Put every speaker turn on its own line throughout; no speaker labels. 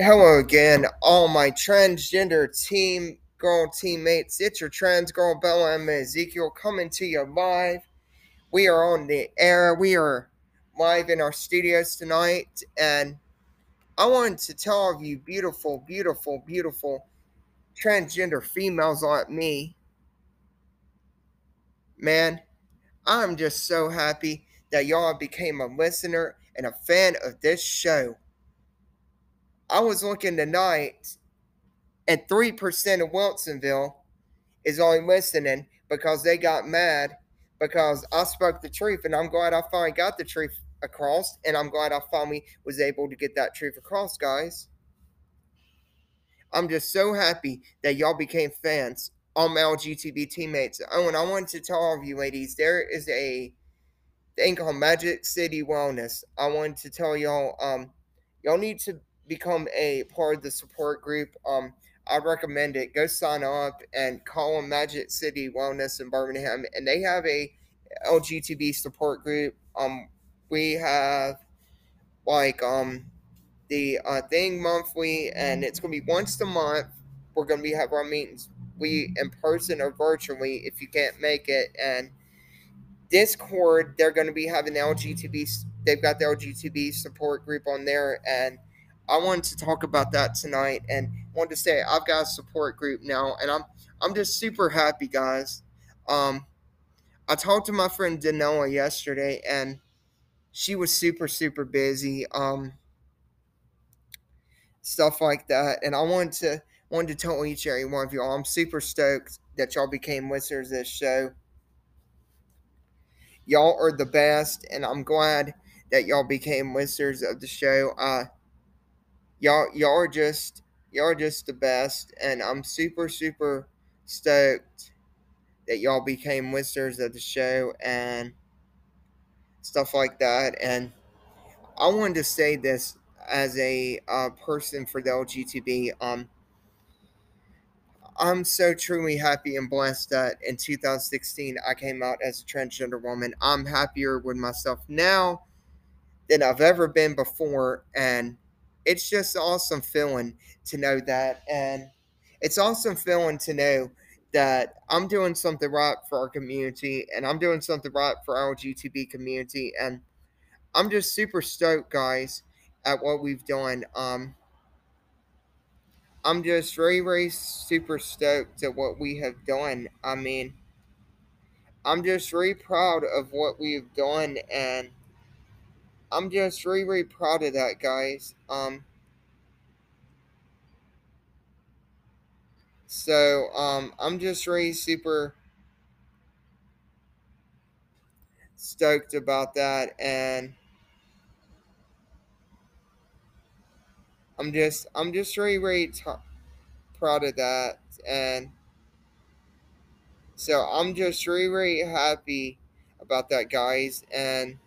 Hello again, all my transgender team girl teammates. It's your trans girl Bella and Ezekiel coming to you live. We are on the air. We are live in our studios tonight, and I wanted to tell all of you beautiful, beautiful, beautiful transgender females like me. Man, I'm just so happy that y'all became a listener and a fan of this show. I was looking tonight, and 3% of Wilsonville is only listening because they got mad because I spoke the truth, and I'm glad I finally got the truth across, and I'm glad I finally was able to get that truth across, guys. I'm just so happy that y'all became fans, all my LGTB teammates. Oh, and I wanted to tell all of you ladies, there is a thing called Magic City Wellness. I wanted to tell y'all, um, y'all need to become a part of the support group, um, I recommend it. Go sign up and call them Magic City Wellness in Birmingham, and they have a LGTB support group. Um, we have like um the uh, thing monthly, and it's gonna be once a month. We're gonna be have our meetings, we in person or virtually if you can't make it, and Discord they're gonna be having LGTB. They've got the LGTB support group on there, and I wanted to talk about that tonight and wanted to say I've got a support group now and I'm I'm just super happy guys. Um I talked to my friend Danoa yesterday and she was super super busy um stuff like that and I wanted to wanted to tell each and every one of y'all I'm super stoked that y'all became listeners of this show. Y'all are the best and I'm glad that y'all became listeners of the show. Uh y'all y'all are just y'all are just the best and i'm super super stoked that y'all became listeners of the show and stuff like that. And i wanted to say this as a uh, person for the lgtb um i'm so truly happy and blessed that in 2016 i came out as a transgender woman. I'm happier with myself now than i've ever been before and it's just awesome feeling to know that. And it's awesome feeling to know that I'm doing something right for our community and I'm doing something right for our LGTB community. And I'm just super stoked, guys, at what we've done. Um, I'm just very, very super stoked at what we have done. I mean, I'm just very proud of what we've done and I'm just really, really proud of that, guys. Um, so um, I'm just really super stoked about that, and I'm just, I'm just really, really t- proud of that, and so I'm just really, really happy about that, guys, and.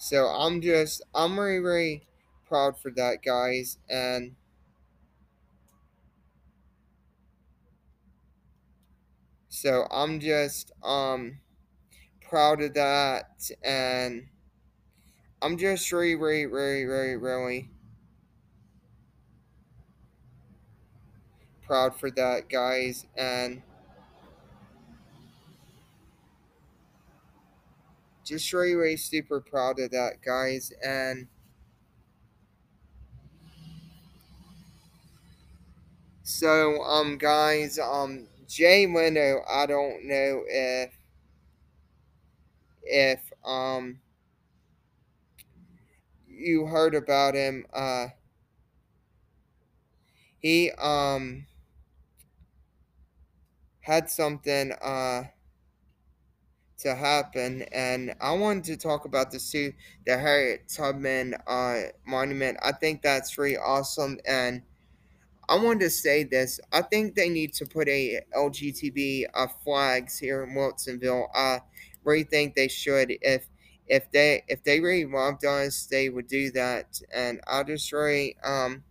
So I'm just I'm very very proud for that guys and so I'm just um proud of that and I'm just really really really really really proud for that guys and just really really super proud of that guys and So, um, guys, um, Jay Leno, I don't know if, if, um, you heard about him, uh, he, um, had something, uh, to happen, and I wanted to talk about this too, the Harriet Tubman, uh, monument. I think that's really awesome, and I wanted to say this. I think they need to put a LGTB uh, flags here in Wilsonville. I really think they should. If if they if they really loved us, they would do that. And I just really um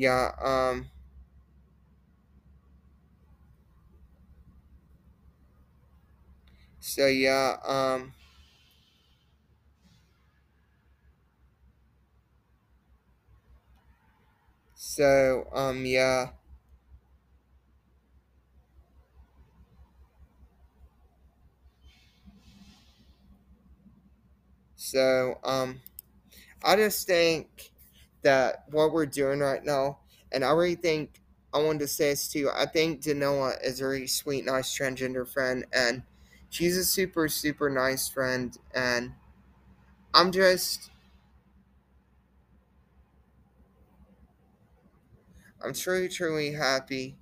yeah, um, so yeah, um, so, um, yeah. So, um, I just think that what we're doing right now, and I really think I wanted to say this too. I think Danoa is a really sweet, nice transgender friend, and she's a super, super nice friend, and I'm just, I'm truly, truly happy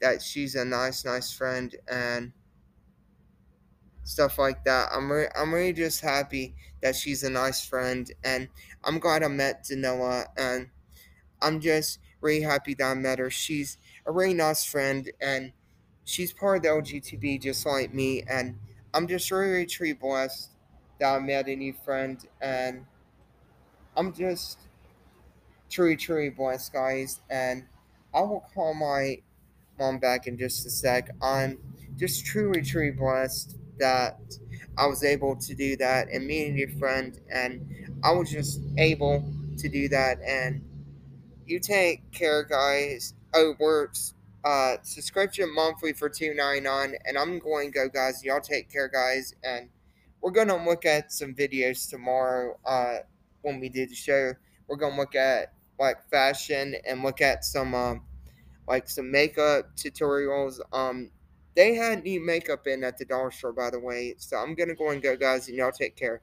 that she's a nice, nice friend, and stuff like that. I'm re- I'm really just happy that she's a nice friend, and I'm glad I met Danoa, and I'm just really happy that I met her. She's a really nice friend, and she's part of the LGTB just like me, and I'm just really, really blessed that I met a new friend, and I'm just truly, truly blessed, guys, and I will call my mom back in just a sec. I'm just truly, truly blessed that I was able to do that and meet a new friend, and I was just able to do that. And you take care, guys. Oh, works. Uh, subscription monthly for two ninety nine, and I'm going to go, guys. Y'all take care, guys, and we're gonna look at some videos tomorrow. Uh, when we do the show, we're gonna look at like fashion and look at some um like some makeup tutorials. Um, they had new makeup in at the dollar store, by the way. So I'm gonna go and go, guys, and y'all take care.